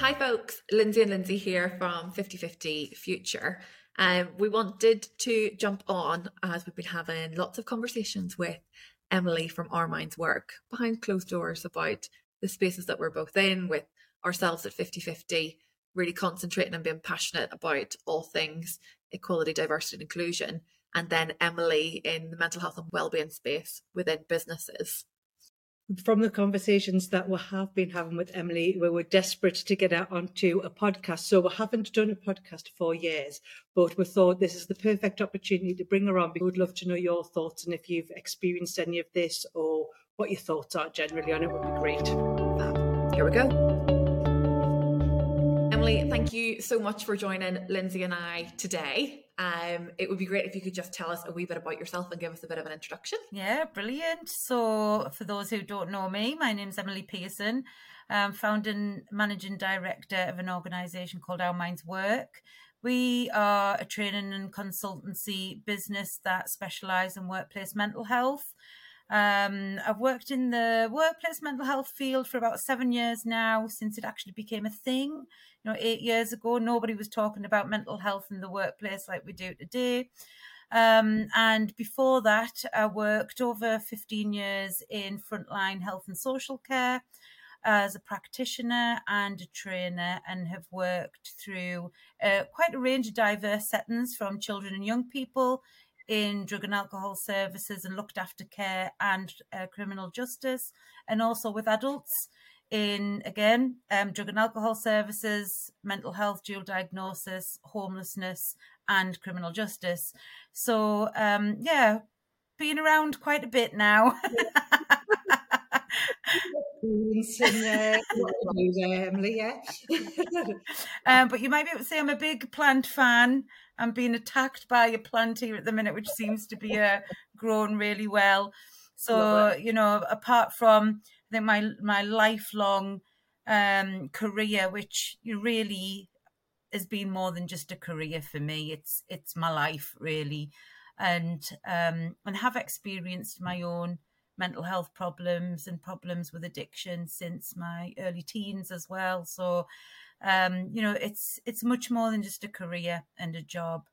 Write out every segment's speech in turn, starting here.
Hi, folks. Lindsay and Lindsay here from 5050 Future. Um, we wanted to jump on as we've been having lots of conversations with Emily from Our Minds Work behind closed doors about the spaces that we're both in with ourselves at 5050, really concentrating and being passionate about all things equality, diversity, and inclusion. And then Emily in the mental health and wellbeing space within businesses from the conversations that we have been having with Emily, we were desperate to get out onto a podcast. So we haven't done a podcast for years, but we thought this is the perfect opportunity to bring her on. We would love to know your thoughts and if you've experienced any of this or what your thoughts are generally on it would be great. Um, here we go. Emily, thank you so much for joining Lindsay and I today. Um, it would be great if you could just tell us a wee bit about yourself and give us a bit of an introduction. Yeah, brilliant. So, for those who don't know me, my name's Emily Pearson. I'm founding managing director of an organisation called Our Minds Work. We are a training and consultancy business that specialise in workplace mental health. Um, I've worked in the workplace mental health field for about seven years now, since it actually became a thing. You know, eight years ago, nobody was talking about mental health in the workplace like we do today. Um, and before that, I worked over 15 years in frontline health and social care as a practitioner and a trainer, and have worked through uh, quite a range of diverse settings from children and young people in drug and alcohol services and looked after care and uh, criminal justice, and also with adults in again um, drug and alcohol services, mental health, dual diagnosis, homelessness, and criminal justice. So um, yeah, been around quite a bit now. Um, but you might be able to say I'm a big plant fan. I'm being attacked by a plant here at the minute, which seems to be uh, grown really well. So you know, apart from I think my my lifelong um, career, which you really has been more than just a career for me. It's it's my life really, and um, and have experienced my own mental health problems and problems with addiction since my early teens as well. So, um, you know, it's it's much more than just a career and a job,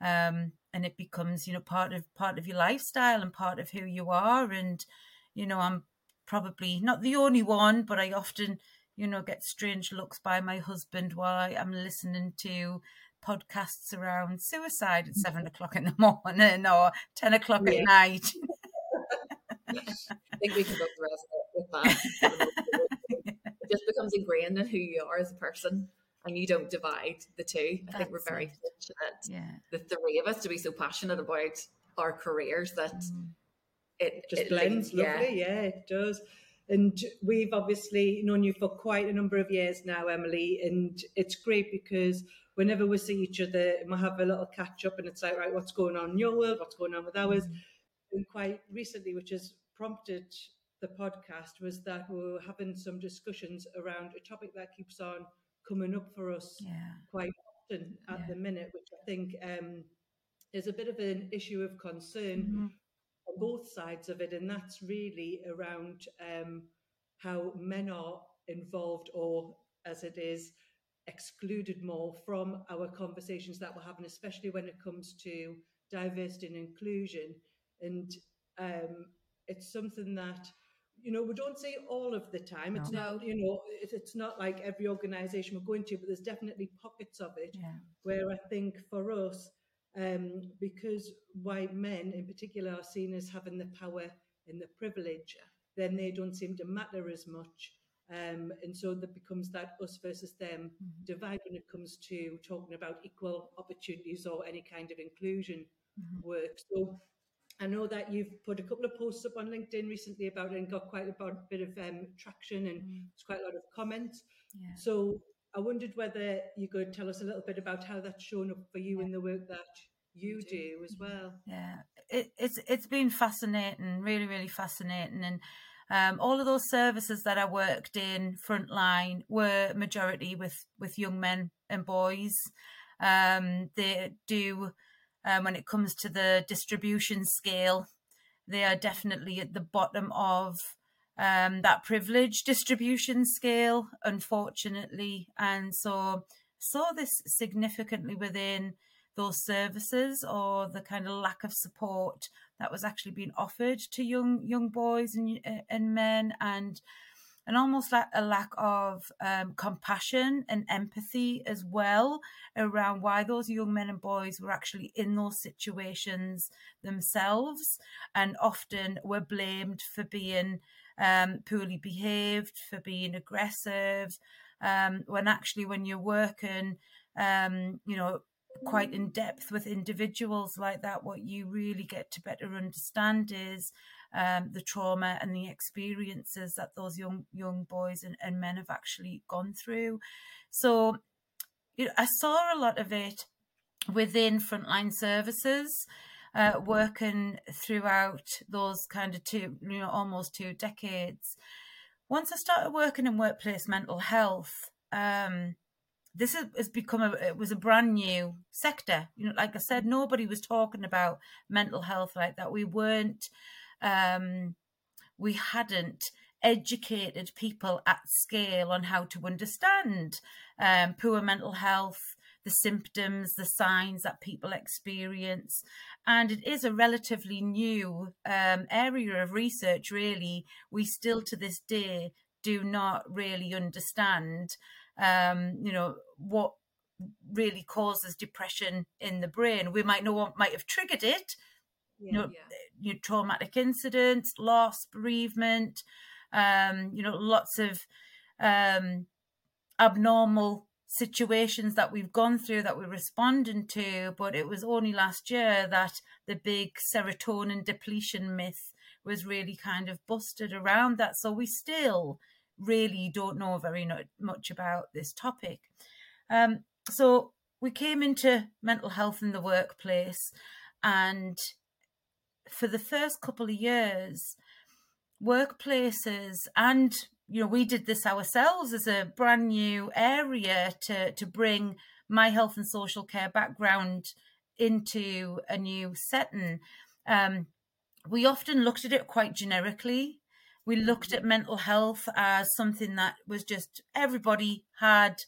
um, and it becomes you know part of part of your lifestyle and part of who you are. And you know, I'm probably not the only one, but I often you know get strange looks by my husband while I'm listening to podcasts around suicide at seven o'clock in the morning or ten o'clock yeah. at night. I think we can both resonate with that. it just becomes ingrained in who you are as a person and you don't divide the two. I think we're very it. fortunate, yeah. the three of us, to be so passionate about our careers that mm. it just it blends lovely. Yeah. yeah, it does. And we've obviously known you for quite a number of years now, Emily, and it's great because whenever we see each other, we have a little catch up, and it's like, right, what's going on in your world? What's going on with ours? Mm. And quite recently, which has prompted the podcast was that we were having some discussions around a topic that keeps on coming up for us yeah. quite often at yeah. the minute, which I think um, is a bit of an issue of concern mm-hmm. on both sides of it, and that's really around um, how men are involved, or as it is, excluded more from our conversations that we're having, especially when it comes to diversity and inclusion. And um, it's something that you know we don't say all of the time. It's no. not you know it, it's not like every organisation we're going to, but there's definitely pockets of it yeah. where I think for us. Um, because white men in particular are seen as having the power and the privilege, then they don't seem to matter as much. Um, and so that becomes that us versus them mm-hmm. divide when it comes to talking about equal opportunities or any kind of inclusion mm-hmm. work. So I know that you've put a couple of posts up on LinkedIn recently about it and got quite a bit of um, traction and mm. there's quite a lot of comments. Yeah. So I wondered whether you could tell us a little bit about how that's shown up for you yeah. in the work that you do as well. Yeah, it, it's it's been fascinating, really, really fascinating, and um, all of those services that I worked in frontline were majority with with young men and boys. Um, they do um, when it comes to the distribution scale. They are definitely at the bottom of um, that privilege distribution scale, unfortunately. And so saw this significantly within those services or the kind of lack of support that was actually being offered to young young boys and and men and and almost like a lack of um, compassion and empathy as well around why those young men and boys were actually in those situations themselves and often were blamed for being um, poorly behaved, for being aggressive, um, when actually when you're working, um, you know, quite in depth with individuals like that, what you really get to better understand is um, the trauma and the experiences that those young young boys and, and men have actually gone through. So you know, I saw a lot of it within frontline services. Uh, working throughout those kind of two, you know, almost two decades. Once I started working in workplace mental health, um, this has become a it was a brand new sector. You know, like I said, nobody was talking about mental health like that. We weren't um, we hadn't educated people at scale on how to understand um, poor mental health, the symptoms, the signs that people experience. And it is a relatively new um, area of research, really. We still to this day do not really understand, um, you know, what really causes depression in the brain. We might know what might have triggered it, yeah, you know, yeah. You know, traumatic incidents, loss, bereavement, um, you know, lots of um, abnormal situations that we've gone through that we're responding to. But it was only last year that the big serotonin depletion myth was really kind of busted around that. So we still really don't know very much about this topic. Um, so we came into mental health in the workplace and for the first couple of years, workplaces and you know we did this ourselves as a brand new area to to bring my health and social care background into a new setting. Um, we often looked at it quite generically. We looked at mental health as something that was just everybody had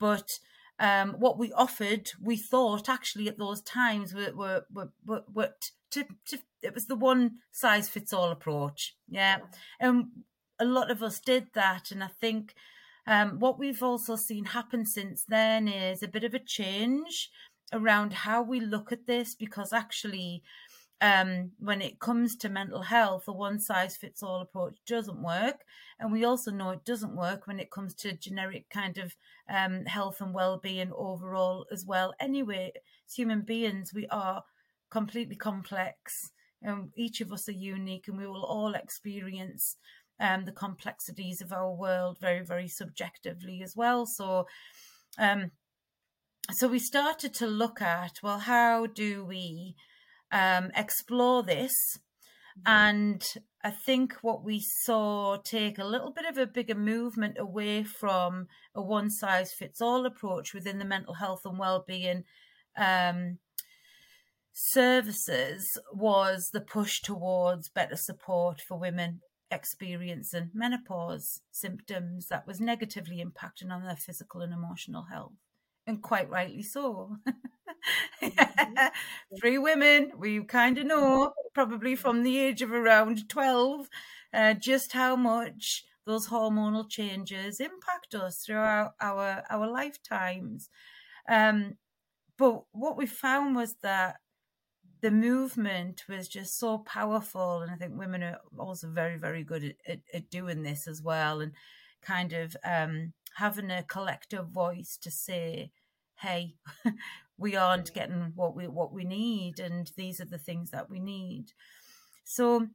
but um, what we offered we thought actually at those times were were, were, were, were to, to it was the one size fits all approach. Yeah. And a lot of us did that. And I think um, what we've also seen happen since then is a bit of a change around how we look at this because actually um, when it comes to mental health, a one size fits all approach doesn't work. And we also know it doesn't work when it comes to generic kind of um, health and well being overall as well. Anyway, as human beings, we are completely complex. And each of us are unique, and we will all experience um, the complexities of our world very, very subjectively as well. So, um, so we started to look at well, how do we um, explore this? And I think what we saw take a little bit of a bigger movement away from a one size fits all approach within the mental health and well being um, services was the push towards better support for women experiencing menopause symptoms that was negatively impacting on their physical and emotional health. And quite rightly so. mm-hmm. Three women, we kind of know, probably from the age of around 12, uh, just how much those hormonal changes impact us throughout our, our lifetimes. Um, but what we found was that the movement was just so powerful and i think women are also very very good at, at, at doing this as well and kind of um, having a collective voice to say hey we aren't getting what we what we need and these are the things that we need. So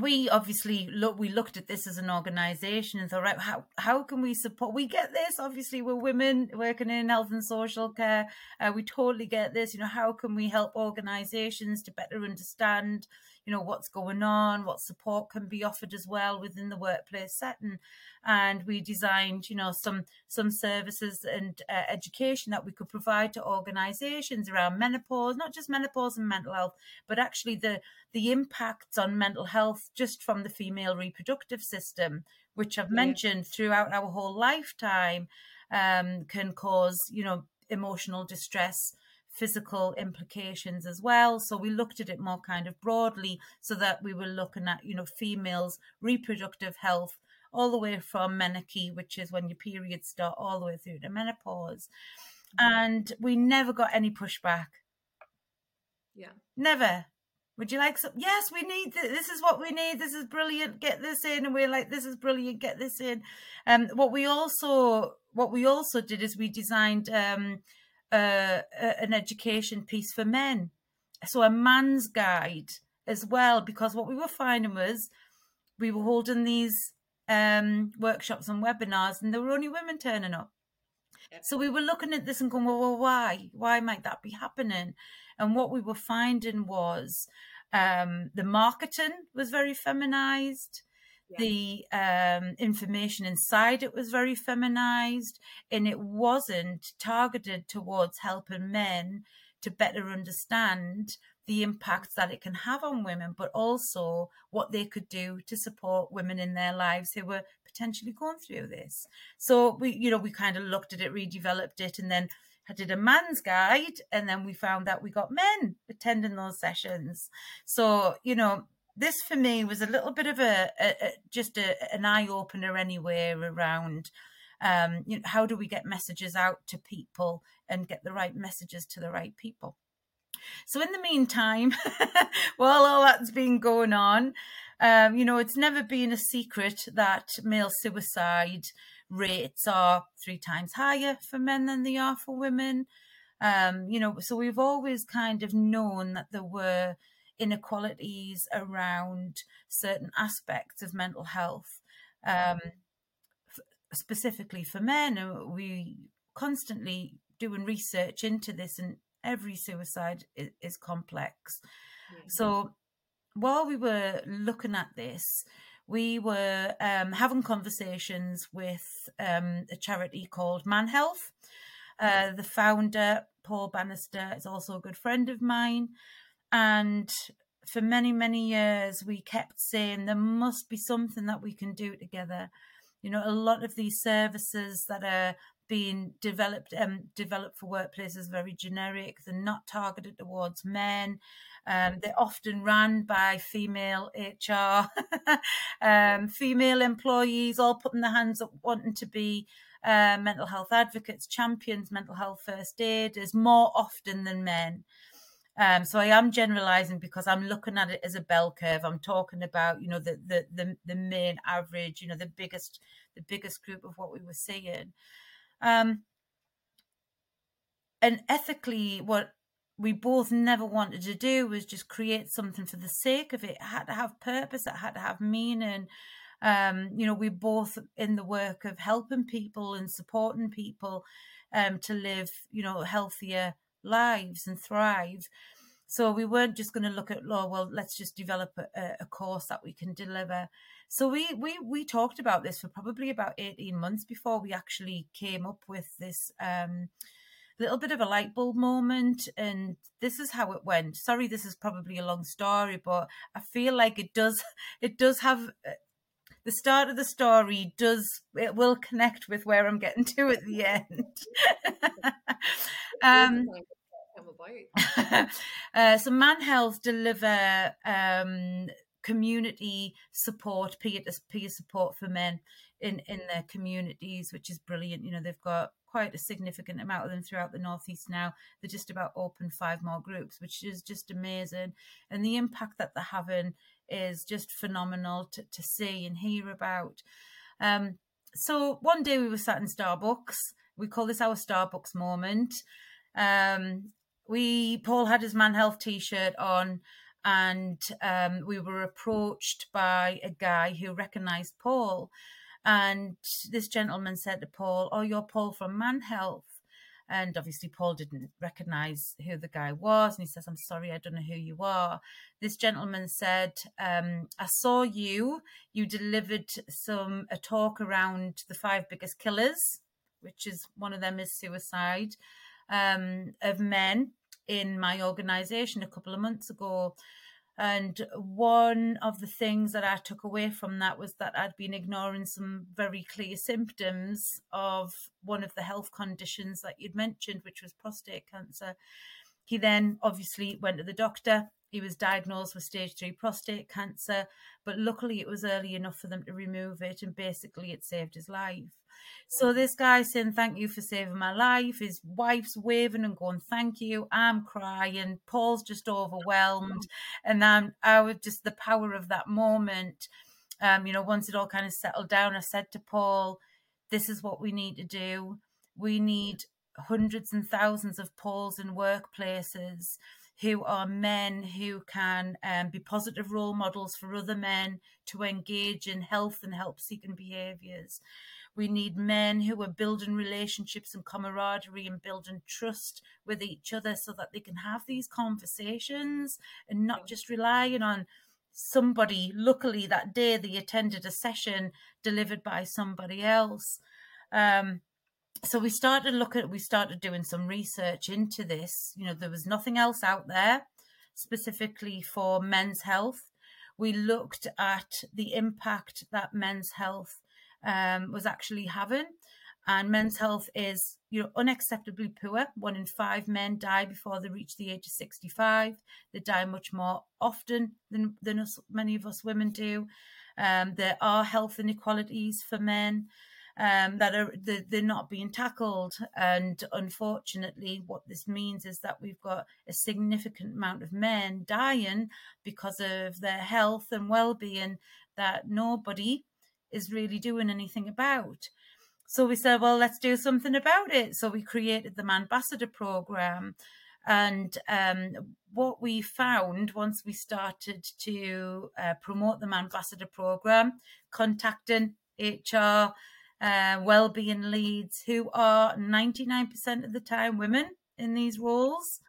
we obviously look we looked at this as an organization and thought right how how can we support we get this obviously we're women working in health and social care uh, we totally get this you know how can we help organizations to better understand you know what's going on what support can be offered as well within the workplace setting. And we designed you know some some services and uh, education that we could provide to organizations around menopause not just menopause and mental health but actually the the impacts on mental health just from the female reproductive system which i've mentioned throughout our whole lifetime um, can cause you know emotional distress physical implications as well. So we looked at it more kind of broadly so that we were looking at, you know, females' reproductive health all the way from menarche, which is when your periods start, all the way through to menopause. And we never got any pushback. Yeah. Never. Would you like some? Yes, we need this. This is what we need. This is brilliant. Get this in, and we're like, this is brilliant. Get this in. Um, what we also, what we also did is we designed um, uh, an education piece for men. So a man's guide as well, because what we were finding was we were holding these um, workshops and webinars, and there were only women turning up. So we were looking at this and going, well, well, why? Why might that be happening? And what we were finding was um, the marketing was very feminized the um, information inside it was very feminized and it wasn't targeted towards helping men to better understand the impacts that it can have on women, but also what they could do to support women in their lives who were potentially going through this. So we, you know, we kind of looked at it, redeveloped it, and then I did a man's guide, and then we found that we got men attending those sessions. So, you know, this for me was a little bit of a, a, a just a, an eye opener anywhere around um, you know, how do we get messages out to people and get the right messages to the right people. So in the meantime, while all that's been going on, um, you know, it's never been a secret that male suicide rates are three times higher for men than they are for women. Um, you know, so we've always kind of known that there were inequalities around certain aspects of mental health, um, f- specifically for men. We constantly doing research into this, and every suicide is, is complex. Mm-hmm. So while we were looking at this, we were um, having conversations with um, a charity called Man Health. Uh, the founder, Paul Bannister, is also a good friend of mine. And for many, many years, we kept saying there must be something that we can do together. You know, a lot of these services that are being developed um, developed for workplaces are very generic. They're not targeted towards men. Um, they're often run by female HR, um, female employees, all putting their hands up, wanting to be uh, mental health advocates, champions, mental health first aiders, more often than men. Um, so I am generalizing because I'm looking at it as a bell curve. I'm talking about, you know, the the the, the main average, you know, the biggest the biggest group of what we were seeing. Um, and ethically, what we both never wanted to do was just create something for the sake of it. It had to have purpose. It had to have meaning. Um, you know, we both in the work of helping people and supporting people um, to live, you know, healthier lives and thrive. So we weren't just going to look at, oh, well, let's just develop a, a, course that we can deliver. So we, we, we talked about this for probably about 18 months before we actually came up with this um, little bit of a light bulb moment. And this is how it went. Sorry, this is probably a long story, but I feel like it does, it does have uh, the start of the story does it will connect with where I'm getting to at the end. um, uh, so Man Health deliver um, community support, peer peer support for men in in their communities, which is brilliant. You know, they've got quite a significant amount of them throughout the northeast now. They're just about open five more groups, which is just amazing, and the impact that they're having is just phenomenal to, to see and hear about. Um, so one day we were sat in Starbucks. We call this our Starbucks moment. Um, we Paul had his Man Health T-shirt on, and um, we were approached by a guy who recognised Paul, and this gentleman said to Paul, "Oh, you're Paul from Man Health." And obviously, Paul didn't recognize who the guy was. And he says, I'm sorry, I don't know who you are. This gentleman said, um, I saw you. You delivered some a talk around the five biggest killers, which is one of them is suicide um, of men in my organization a couple of months ago. And one of the things that I took away from that was that I'd been ignoring some very clear symptoms of one of the health conditions that you'd mentioned, which was prostate cancer. He then obviously went to the doctor. He was diagnosed with stage three prostate cancer, but luckily it was early enough for them to remove it, and basically it saved his life. So this guy saying thank you for saving my life. His wife's waving and going thank you. I'm crying. Paul's just overwhelmed, and I'm I was just the power of that moment. Um, you know, once it all kind of settled down, I said to Paul, "This is what we need to do. We need hundreds and thousands of Pauls in workplaces." Who are men who can um, be positive role models for other men to engage in health and help seeking behaviors. We need men who are building relationships and camaraderie and building trust with each other so that they can have these conversations and not just relying on somebody. Luckily, that day they attended a session delivered by somebody else. Um, so we started looking we started doing some research into this you know there was nothing else out there specifically for men's health we looked at the impact that men's health um, was actually having. And men's health is, you know, unacceptably poor. One in five men die before they reach the age of 65. They die much more often than, than us, many of us women do. Um, there are health inequalities for men um, that are they're, not being tackled. And unfortunately, what this means is that we've got a significant amount of men dying because of their health and well-being that nobody is really doing anything about. So we said, well, let's do something about it. So we created the Manbassador program. And um, what we found once we started to uh, promote the Manbassador program, contacting HR, uh, well-being leads who are 99% of the time women in these roles.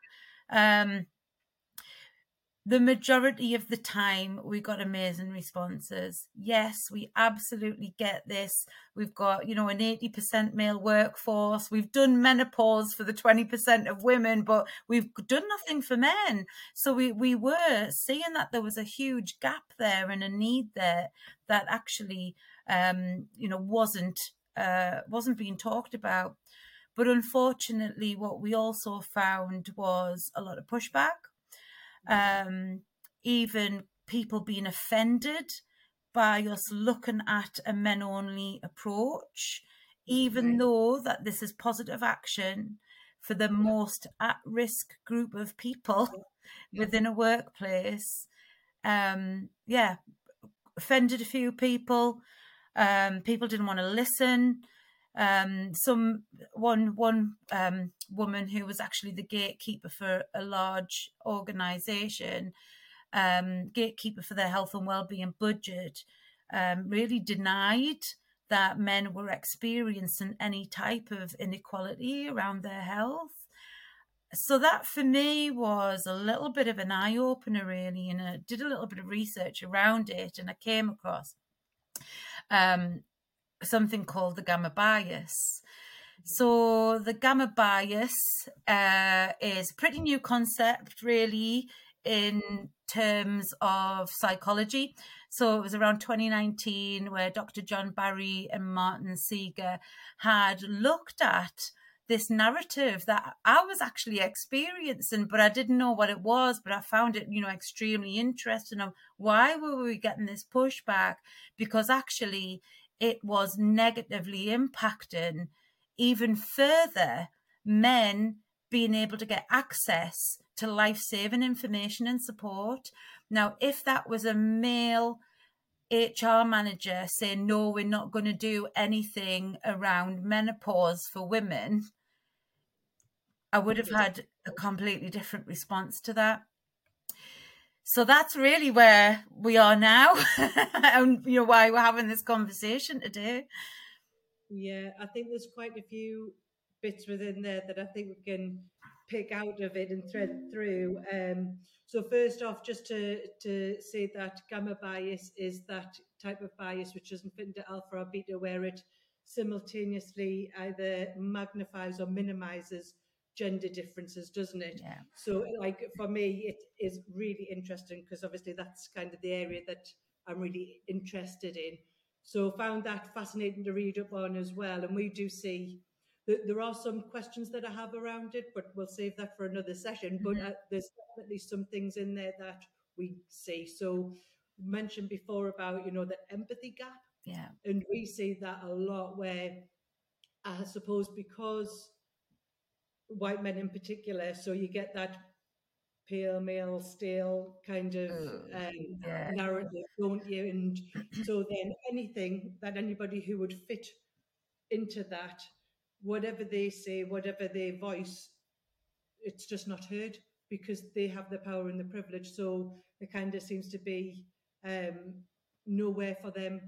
Um, the majority of the time we got amazing responses. Yes we absolutely get this. We've got you know an 80% male workforce. We've done menopause for the 20% of women but we've done nothing for men. So we we were seeing that there was a huge gap there and a need there that actually um you know wasn't uh wasn't being talked about but unfortunately what we also found was a lot of pushback um, even people being offended by us looking at a men only approach, even though that this is positive action for the most at risk group of people within a workplace. Um, yeah, offended a few people. Um, people didn't want to listen um, some one one um, woman who was actually the gatekeeper for a large organisation, um, gatekeeper for their health and well-being budget, um, really denied that men were experiencing any type of inequality around their health. So that for me was a little bit of an eye opener, really, and I did a little bit of research around it, and I came across um, something called the gamma bias. So the gamma bias uh, is a pretty new concept, really, in terms of psychology. So it was around 2019 where Dr. John Barry and Martin Seager had looked at this narrative that I was actually experiencing, but I didn't know what it was. But I found it, you know, extremely interesting. Of why were we getting this pushback? Because actually, it was negatively impacting even further men being able to get access to life saving information and support. Now, if that was a male HR manager saying, no, we're not going to do anything around menopause for women, I would have had a completely different response to that. So that's really where we are now and you know why we're having this conversation today. Yeah i think there's quite a few bits within there that I think we can pick out of it and thread through. Um, so first off, just to to say that gamma bias is that type of bias which doesn't fit into alpha or beta, where it simultaneously either magnifies or minimizes gender differences, doesn't it? Yeah. So, like for me, it is really interesting because obviously that's kind of the area that I'm really interested in. So, found that fascinating to read up on as well. And we do see there are some questions that I have around it, but we'll save that for another session. Mm-hmm. But uh, there's definitely some things in there that we see. So, mentioned before about you know the empathy gap. Yeah. And we see that a lot where I suppose because white men in particular. So you get that pale male stale kind of mm, um, yeah. narrative, don't you? And so then anything that anybody who would fit into that, whatever they say, whatever they voice, it's just not heard because they have the power and the privilege. So it kind of seems to be um, nowhere for them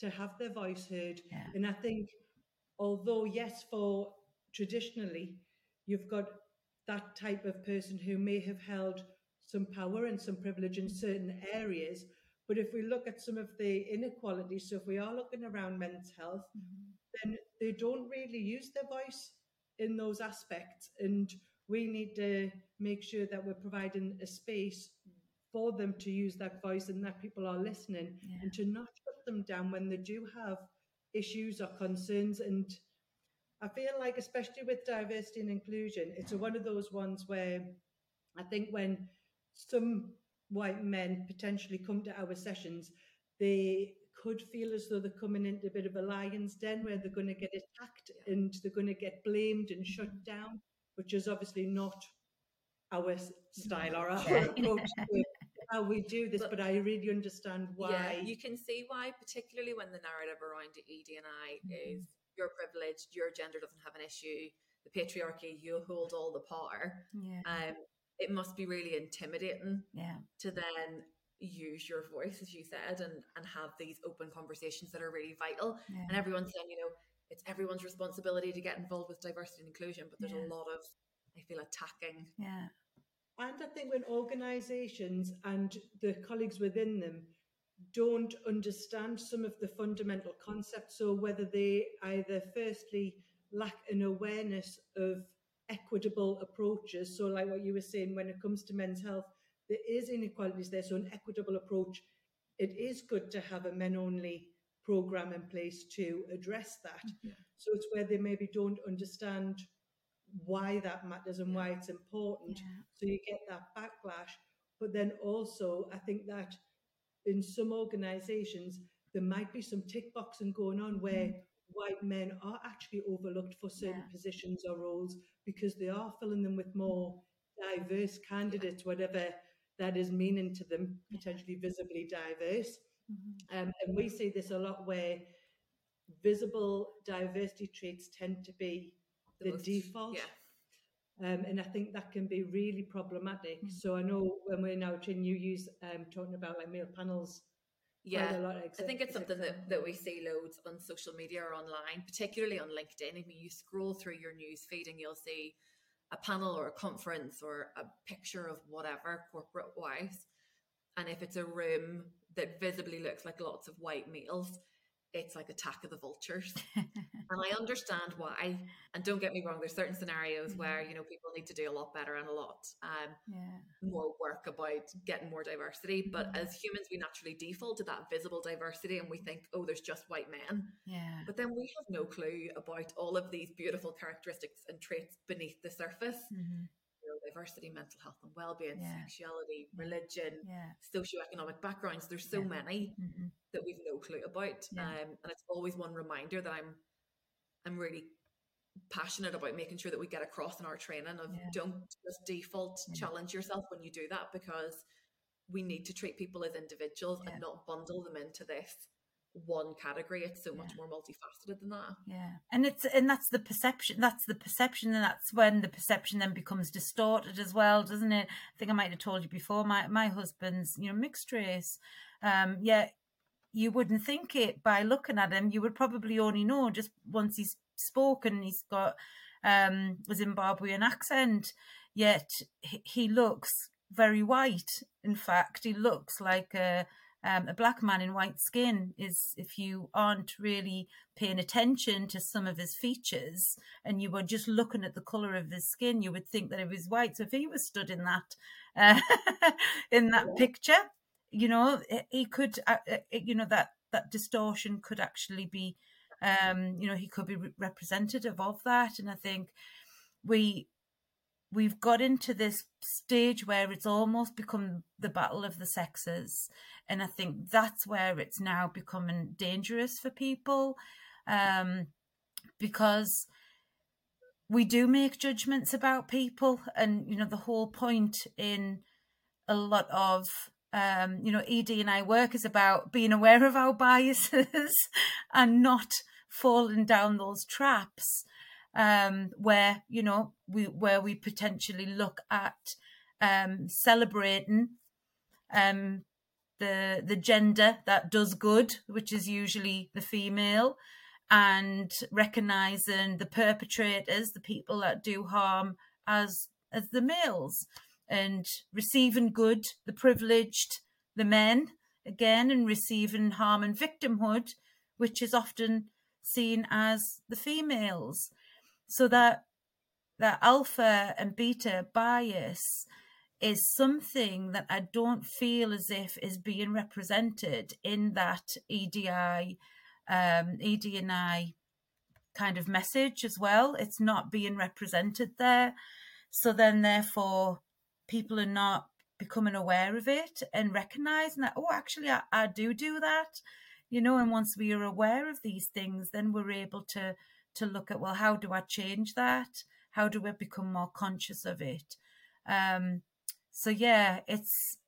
to have their voice heard. Yeah. And I think, although yes, for traditionally you've got that type of person who may have held some power and some privilege in certain areas. But if we look at some of the inequalities, so if we are looking around men's health, mm-hmm. Then they don't really use their voice in those aspects. And we need to make sure that we're providing a space for them to use that voice and that people are listening yeah. and to not shut them down when they do have issues or concerns and I feel like, especially with diversity and inclusion, it's one of those ones where I think when some white men potentially come to our sessions, they could feel as though they're coming into a bit of a lion's den where they're going to get attacked and they're going to get blamed and shut down, which is obviously not our style or our approach to how we do this, but, but, I really understand why. Yeah, you can see why, particularly when the narrative around ED and I mm-hmm. is you're privileged, your gender doesn't have an issue, the patriarchy, you hold all the power. Yeah. Um, it must be really intimidating yeah. to then use your voice, as you said, and, and have these open conversations that are really vital. Yeah. And everyone's saying, you know, it's everyone's responsibility to get involved with diversity and inclusion, but there's yeah. a lot of, I feel, attacking. Yeah. And I think when organisations and the colleagues within them don't understand some of the fundamental concepts. So, whether they either firstly lack an awareness of equitable approaches. So, like what you were saying, when it comes to men's health, there is inequalities there. So, an equitable approach, it is good to have a men only program in place to address that. So, it's where they maybe don't understand why that matters and why it's important. Yeah. So, you get that backlash. But then also, I think that in some organizations, there might be some tick boxing going on where mm. white men are actually overlooked for certain yeah. positions or roles because they are filling them with more diverse candidates, whatever that is meaning to them, potentially visibly diverse. Mm-hmm. Um, and we see this a lot where visible diversity traits tend to be the, the most, default. Yeah. Um, and I think that can be really problematic. Mm-hmm. So I know when we're now training, you use um, talking about like male panels. Yeah, I think it's something that, that we see loads on social media or online, particularly on LinkedIn. I mean, you scroll through your news feed and you'll see a panel or a conference or a picture of whatever corporate wise. And if it's a room that visibly looks like lots of white males, it's like attack of the vultures and i understand why and don't get me wrong there's certain scenarios mm-hmm. where you know people need to do a lot better and a lot um, yeah. more work about getting more diversity but mm-hmm. as humans we naturally default to that visible diversity and we think oh there's just white men yeah but then we have no clue about all of these beautiful characteristics and traits beneath the surface mm-hmm diversity, mental health and well-being, yeah. sexuality, religion, yeah. socioeconomic backgrounds. There's so yeah. many mm-hmm. that we've no clue about, um, and it's always one reminder that I'm, I'm really passionate about making sure that we get across in our training of don't just default challenge yourself when you do that because we need to treat people as individuals and not bundle them into this one category. It's so yeah. much more multifaceted than that. Yeah. And it's and that's the perception that's the perception and that's when the perception then becomes distorted as well doesn't it? I think i might have told you before my my husband's you know mixed race. Um yeah you wouldn't think it by looking at him you would probably only know just once he's spoken he's got um, a Zimbabwean accent, yet he looks very white. In fact, he looks like a um, a black man in white skin is if you aren't really paying attention to some of his features and you were just looking at the color of his skin you would think that it was white so if he was stood in that uh, in that yeah. picture you know he could uh, uh you know that that distortion could actually be um you know he could be representative of that. And i think we we've got into this stage where it's almost become the battle of the sexes. And i think that's where it's now becoming dangerous for people um, because we do make judgments about people. And you know the whole point in a lot of um, you know ed and i work is about being aware of our biases and not falling down those traps um, where you know we where we potentially look at um, celebrating um, the the gender that does good, which is usually the female, and recognizing the perpetrators, the people that do harm, as as the males, and receiving good, the privileged, the men again, and receiving harm and victimhood, which is often seen as the females so that that alpha and beta bias is something that I don't feel as if is being represented in that EDI, um, ED&I kind of message as well. It's not being represented there. So then, therefore, people are not becoming aware of it and recognizing that, oh, actually, I, I do do that, you know. And once we are aware of these things, then we're able to to look at well how do i change that how do i become more conscious of it um so yeah it's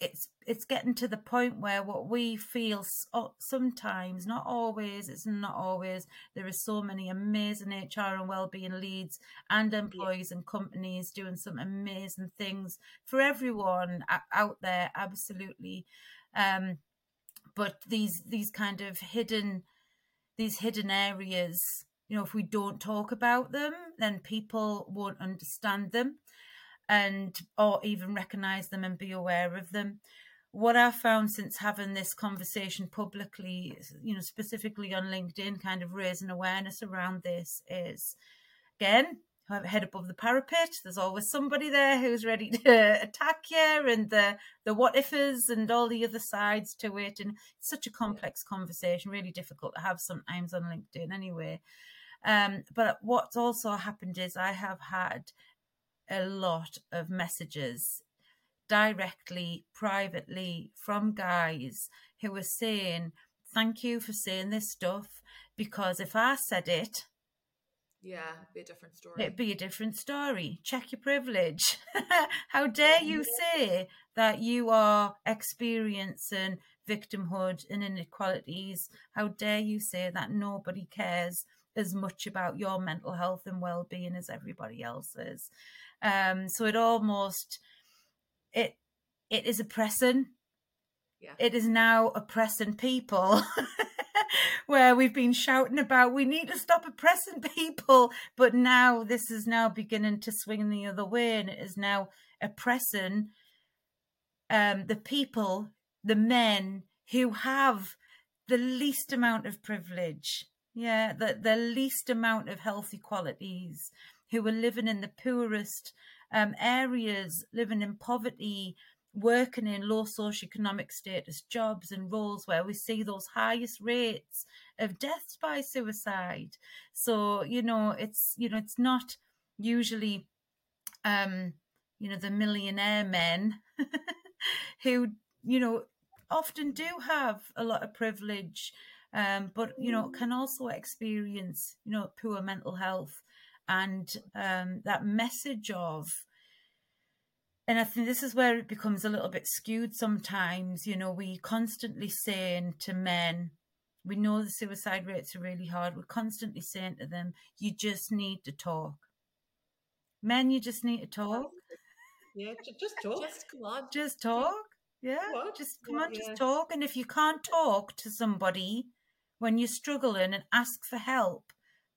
it's it's getting to the point where what we feel sometimes not always it's not always there are so many amazing hr and well-being leads and employees and companies doing some amazing things for everyone out there absolutely. Um but these these kind of hidden these hidden areas you know if we don't talk about them then people won't understand them and or even recognize them and be aware of them. What i've found since having this conversation publicly you know specifically on linkedin kind of raising awareness around this is again head above the parapet. There's always somebody there who's ready to attack you and the the what ifs and all the other sides to it. And it's such a complex conversation really difficult to have sometimes on linkedin anyway. Um, but what's also happened is I have had a lot of messages directly, privately from guys who were saying, Thank you for saying this stuff because if I said it, yeah, it'd be a different story. It'd be a different story. Check your privilege. How dare you say that you are experiencing victimhood and inequalities? How dare you say that nobody cares as much about your mental health and well-being as everybody else's um so it almost it it is oppressing yeah. it is now oppressing people where we've been shouting about we need to stop oppressing people. But now this is now beginning to swing the other way and it is now oppressing um the people the men who have the least amount of privilege. Yeah, the, the least amount of healthy qualities, who are living in the poorest um, areas, living in poverty, working in low socioeconomic status jobs and roles where we see those highest rates of deaths by suicide. So, you know, it's, you know, it's not usually, um, you know, the millionaire men who, you know, often do have a lot of privilege um, but you know can also experience you know poor mental health and um, that message of and I think this is where it becomes a little bit skewed sometimes. You know, we constantly saying to men, we know the suicide rates are really hard. We're constantly saying to them, you just need to talk. Men, you just need to talk. Yeah, just talk. Just come on. Just talk. Yeah, what? just come what? on, just talk. And if you can't talk to somebody, when you're struggling and ask for help,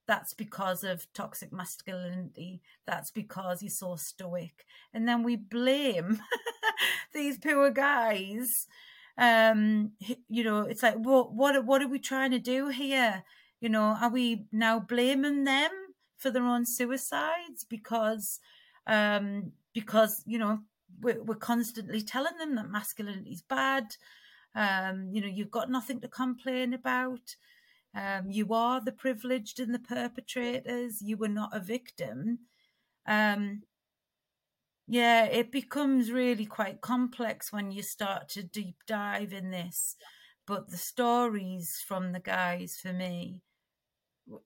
that's because of toxic masculinity. That's because he's so stoic. And then we blame these poor guys. Um, you know, it's like, what, what, what are we trying to do here? You know, are we now blaming them for their own suicides because, um, because you know we're, we're constantly telling them that masculinity is bad. Um, you know, you've got nothing to complain about. Um, you are the privileged and the perpetrators. You were not a victim. Um, yeah, it becomes really quite complex when you start to deep dive in this. But the stories from the guys for me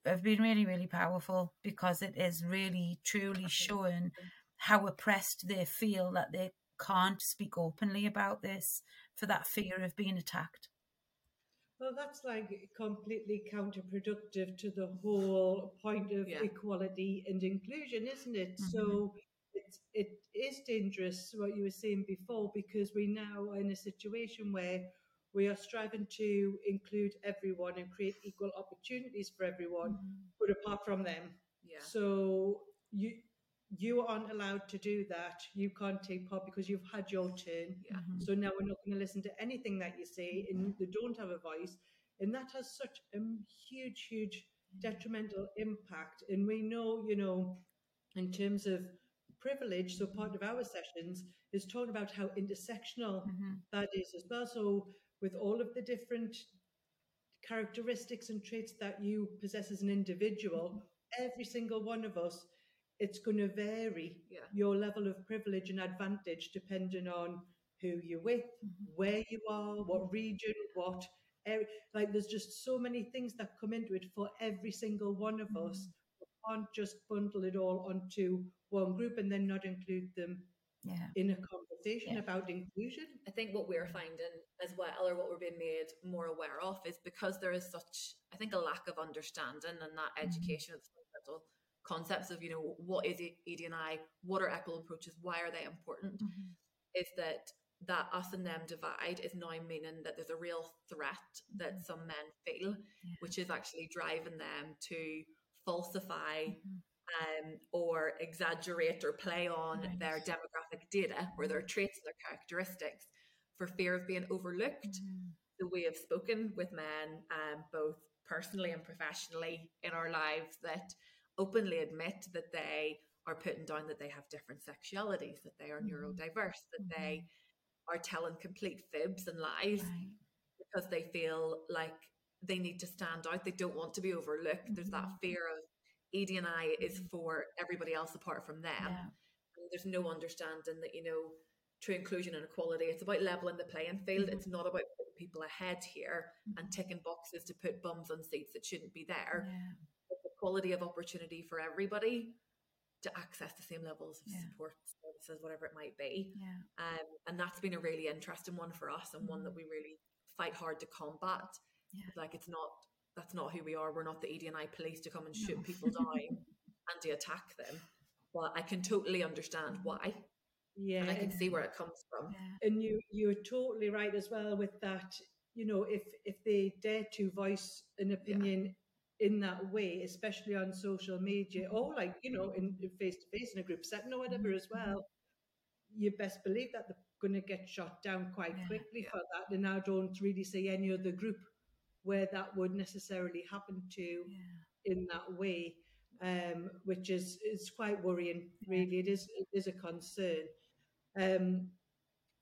have been really, really powerful because it is really, truly showing how oppressed they feel that they can't speak openly about this for that fear of being attacked. Well, that's like completely counterproductive to the whole point of yeah. equality and inclusion, isn't it? Mm-hmm. So it, it is dangerous, what you were saying before, because we now are in a situation where we are striving to include everyone and create equal opportunities for everyone, mm-hmm. but apart from them. Yeah. So you you aren't allowed to do that. You can't take part because you've had your turn. Yeah. Mm-hmm. So now we're not going to listen to anything that you say, and they don't have a voice. And that has such a huge, huge detrimental impact. And we know, you know, in terms of privilege, so part of our sessions is talking about how intersectional mm-hmm. that is as well. So with all of the different characteristics and traits that you possess as an individual, every single one of us it's going to vary yeah. your level of privilege and advantage depending on who you're with, mm-hmm. where you are, what region, what area. Like there's just so many things that come into it for every single one of mm-hmm. us. We can't just bundle it all onto one group and then not include them yeah. in a conversation yeah. about inclusion. I think what we're finding as well, or what we're being made more aware of, is because there is such, I think, a lack of understanding and that mm-hmm. education mm-hmm. of fundamental concepts of you know what is ED&I, what are equitable approaches, why are they important, mm-hmm. is that that us and them divide is now meaning that there's a real threat that mm-hmm. some men feel, yeah. which is actually driving them to falsify mm-hmm. um, or exaggerate or play on right. their demographic data or their traits and their characteristics for fear of being overlooked. Mm-hmm. So we have spoken with men, um, both personally and professionally in our lives, that openly admit that they are putting down that they have different sexualities, that they are mm-hmm. neurodiverse, that mm-hmm. they are telling complete fibs and lies right. because they feel like they need to stand out. They don't want to be overlooked. Mm-hmm. There's that mm-hmm. fear of ED&I is mm-hmm. for everybody else apart from them. Yeah. there's no understanding that, you know, true inclusion and equality, it's about leveling the playing field. Mm-hmm. It's not about putting people ahead here and ticking boxes to put bums on seats that shouldn't be there. Yeah equality of opportunity for everybody to access the same levels of yeah. support services, whatever it might be. Yeah. Um, and that's been a really interesting one for us and mm. one that mm. we really fight hard to combat. Yeah. Like it's not that's not who we are. We're not the ED&I police to come and shoot no. people down and to attack them. But I can totally understand why. Yeah. And I can see where it comes from. Yeah. And you you're totally right as well with that. You know, if if they dare to voice an opinion in that way, especially on social media or like, you know, in face to face in a group setting or whatever as mm-hmm. well, you best believe that they're going to get shot down quite yeah, quickly yeah. for that. And I don't really see any other group where that would necessarily happen to yeah. in that way, um, which is is quite worrying. Really, it is it is a concern. Um,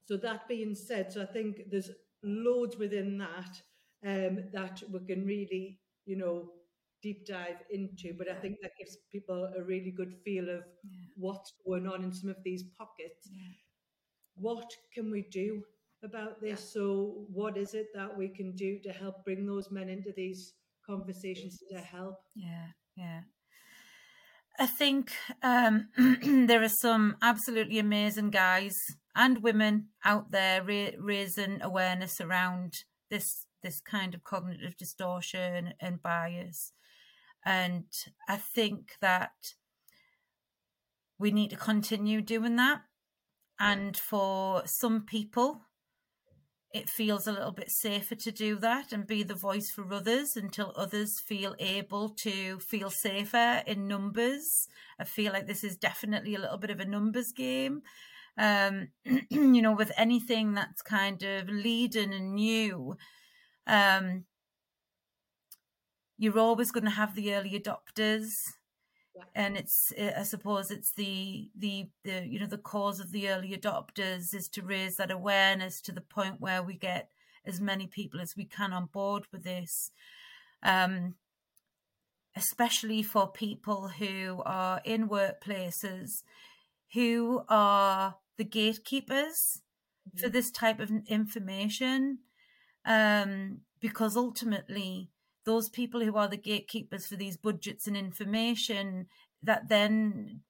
so that being said, so I think there's loads within that um, that we can really, you know, deep dive into. But I think that gives people a really good feel of yeah. what's going on in some of these pockets. Yeah. What can we do about this? So, what is it that we can do to help bring those men into these conversations to help? Yeah, yeah. I think um, there are some absolutely amazing guys and women out there ra- raising awareness around this this kind of cognitive distortion and bias. And I think that we need to continue doing that. And for some people, it feels a little bit safer to do that and be the voice for others until others feel able to feel safer in numbers. I feel like this is definitely a little bit of a numbers game. Um, you know, with anything that's kind of leading and new, um, you're always going to have the early adopters. And it's i suppose it's the the the you know the cause of the early adopters is to raise that awareness to the point where we get as many people as we can on board with this. Um especially for people who are in workplaces who are the gatekeepers mm-hmm. for this type of information um because ultimately those people who are the gatekeepers for these budgets and information that then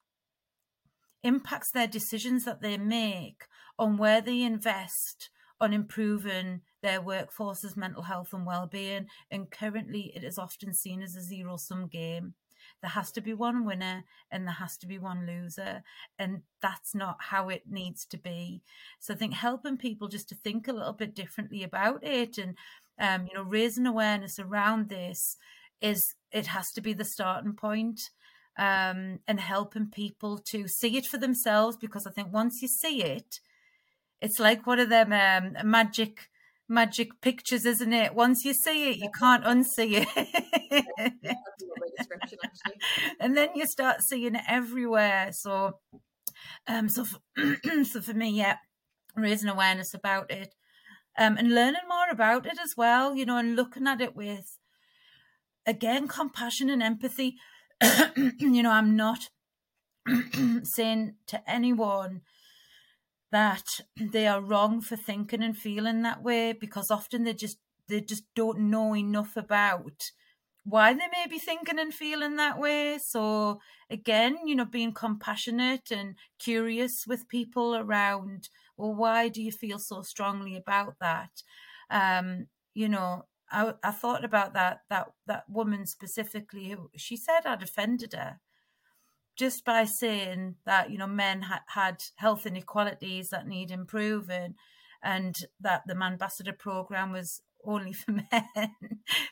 impacts their decisions that they make on where they invest on improving their workforce's mental health and well-being. And currently it is often seen as a zero sum game. There has to be one winner and there has to be one loser and that's not how it needs to be. So i think helping people just to think a little bit differently about it and um, you know, raising awareness around this is it has to be the starting point, um, and helping people to see it for themselves because I think once you see it, it's like one of them um, magic magic pictures, isn't it? Once you see it, you can't unsee it. and then you start seeing it everywhere. So, um, so for, so for me, yeah, raising awareness about it um, and learning more about it as well, you know, and looking at it with, again, compassion and empathy. you know, I'm not saying to anyone that they are wrong for thinking and feeling that way because often they just they just don't know enough about why they may be thinking and feeling that way. So again, you know, being compassionate and curious with people around well, why do you feel so strongly about that? Um, you know, I, I thought about that that that woman specifically who she said I'd offended her just by saying that you know men ha- had health inequalities that need improving and that the ambassador program was only for men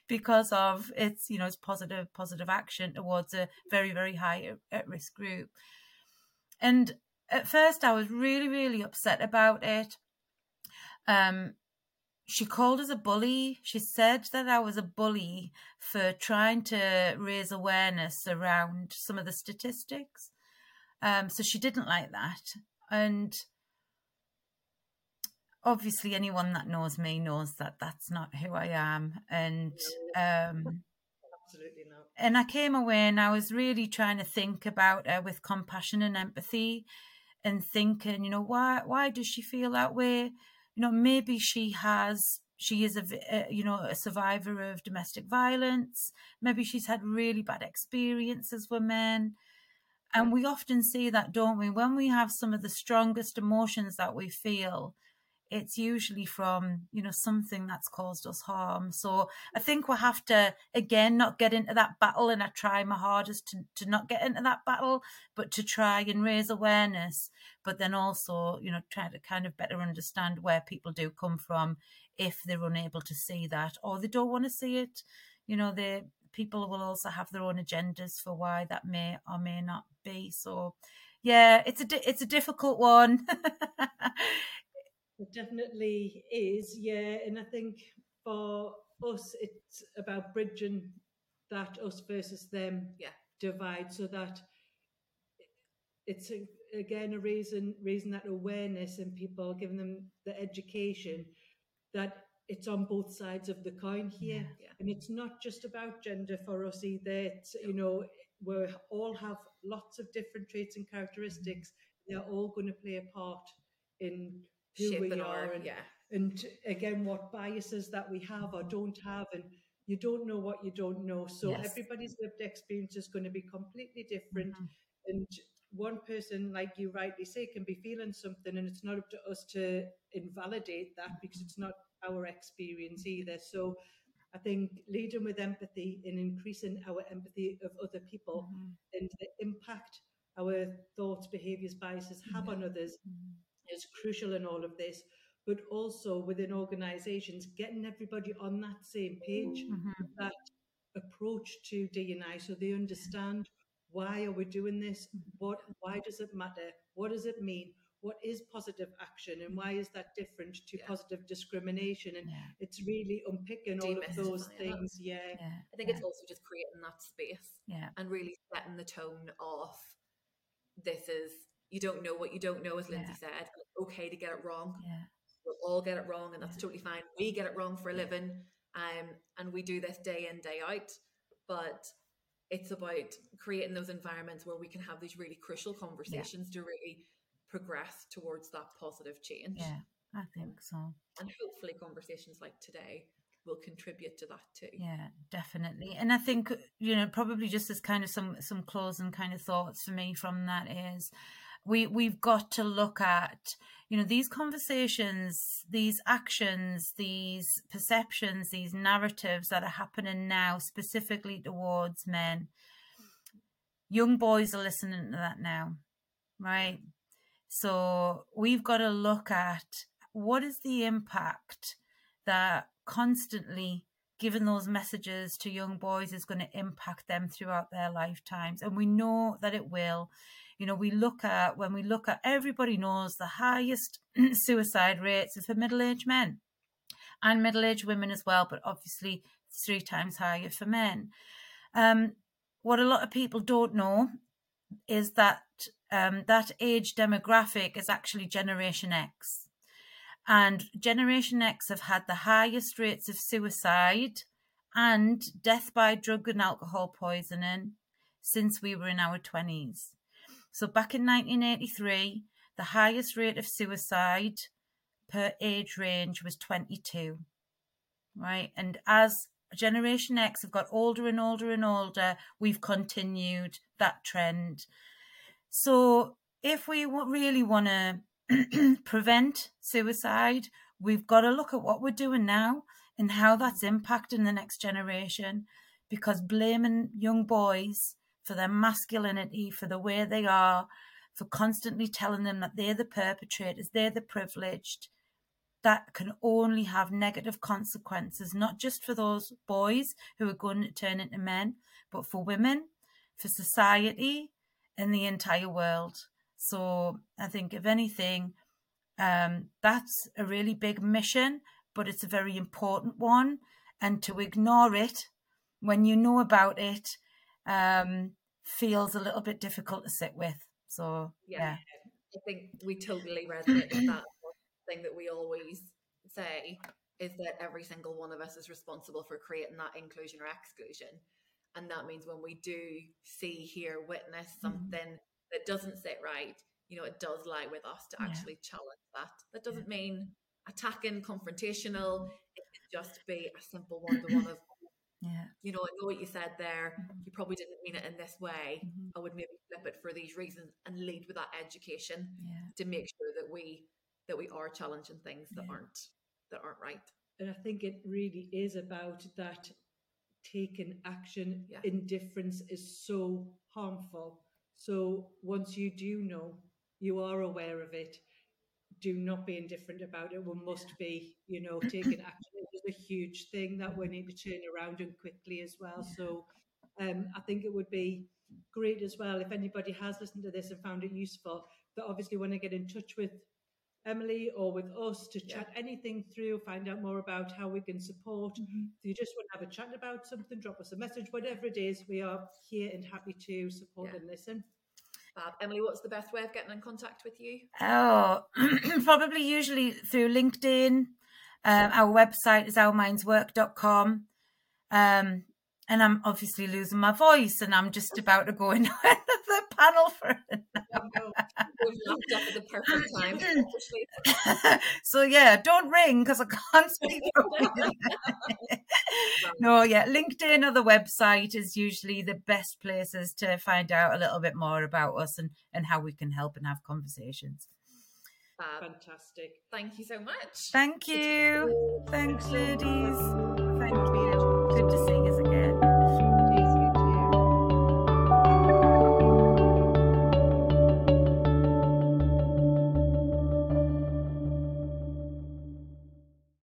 because of its you know its positive positive action towards a very very high at risk group and at first I was really, really upset about it. Um, she called us a bully. She said that I was a bully for trying to raise awareness around some of the statistics. Um, so she didn't like that. And obviously, anyone that knows me knows that that's not who I am. And um, absolutely not. And I came away and I was really trying to think about her with compassion and empathy and thinking, you know, why why does she feel that way? You know, maybe she has she is a, you know a survivor of domestic violence. Maybe she's had really bad experiences with men. And we often see that, don't we? When we have some of the strongest emotions that we feel, it's usually from you know something that's caused us harm. So i think we'll have to again not get into that battle and i try my hardest to, to not get into that battle but to try and raise awareness but then also you know try to kind of better understand where people do come from if they're unable to see that or they don't want to see it. You know the people will also have their own agendas for why that may or may not be. So yeah it's a it's a difficult one It definitely is, yeah. And I think for us, it's about bridging that us versus them yeah. divide so that it's a, again a reason raising that awareness and people giving them the education that it's on both sides of the coin here yeah, yeah. and it's not just about gender for us either it's you know we all have lots of different traits and characteristics mm-hmm. they're all going to play a part in who we are and, yeah. and again what biases that we have or don't have and you don't know what you don't know so yes. everybody's lived experience is going to be completely different mm-hmm. and one person like you rightly say can be feeling something and it's not up to us to invalidate that because it's not our experience either so I think leading with empathy and increasing our empathy of other people mm-hmm. and the impact our thoughts, behaviors, biases have on others mm-hmm is crucial in all of this. but also within organisations, getting everybody on that same page, mm-hmm. that approach to DNI, so they understand why are we doing this? Mm-hmm. What? Why does it matter? What does it mean? What is positive action, and why is that different to yeah. positive discrimination? And yeah. it's really unpicking all of those things. Yeah. yeah. I think it's also just creating that space, yeah, and really setting the tone of this is you don't know what you don't know, as Lindsay said. It's okay to get it wrong. Yeah we'll all get it wrong and that's yeah. totally fine we get it wrong for a living um, and we do this day in day out but it's about creating those environments where we can have these really crucial conversations yeah. to really progress towards that positive change yeah i think so and hopefully conversations like today will contribute to that too yeah definitely and i think you know probably just as kind of some some closing kind of thoughts for me from that is we we've got to look at you know these conversations these actions these perceptions these narratives that are happening now specifically towards men. Young boys are listening to that now right? So we've got to look at what is the impact that constantly giving those messages to young boys is going to impact them throughout their lifetimes. And we know that it will you know, we look at when we look at everybody knows the highest suicide rates is for middle aged men and middle aged women as well, but obviously three times higher for men. Um, what a lot of people don't know is that um, that age demographic is actually Generation X. And Generation X have had the highest rates of suicide and death by drug and alcohol poisoning since we were in our 20s. So back in 1983, the highest rate of suicide per age range was 22. Right. And as Generation X have got older and older and older, we've continued that trend. So if we really want to prevent suicide, we've got to look at what we're doing now and how that's impacting the next generation. Because blaming young boys for their masculinity, for the way they are, for constantly telling them that they're the perpetrators, they're the privileged, that can only have negative consequences, not just for those boys who are going to turn into men, but for women, for society, and the entire world. So I think, if anything, um, that's a really big mission, but it's a very important one. And to ignore it when you know about it um, feels a little bit difficult to sit with. So yeah, yeah. I think we totally resonate with that thing that we always say is that every single one of us is responsible for creating that inclusion or exclusion. And that means when we do see, hear, witness mm-hmm. something mm-hmm. that doesn't sit right, you know, it does lie with us to yeah. actually challenge that. That doesn't yeah. mean attacking, confrontational. It can just be a simple one to one of yeah. You know, I know what you said there. Mm-hmm. You probably didn't mean it in this way. Mm-hmm. I would maybe flip it for these reasons and lead with that education yeah. to make sure that we that we are challenging things that yeah. aren't that aren't right. And I think it really is about that taking action. Yeah. Indifference is so harmful. So once you do know, you are aware of it, do not be indifferent about it. We must be, you know, taking action. It is a huge thing that we need to turn around and quickly as well. So um, I think it would be great as well if anybody has listened to this and found it useful that obviously want to get in touch with Emily or with us to chat yeah. anything through, find out more about how we can support. Mm-hmm. If you just want to have a chat about something, drop us a message, whatever it is, we are here and happy to support yeah. and listen. Fab. Emily, what's the best way of getting in contact with you? Oh, probably usually through LinkedIn. Um, our website is ourmindswork.com. Um, and I'm obviously losing my voice, and I'm just about to go into the panel for it. We've locked up at the perfect time. so yeah, don't ring because I can't speak. no, yeah, LinkedIn or the website is usually the best places to find out a little bit more about us and and how we can help and have conversations. Fantastic. Thank you so much. Thank you. Thanks, ladies. Thank you.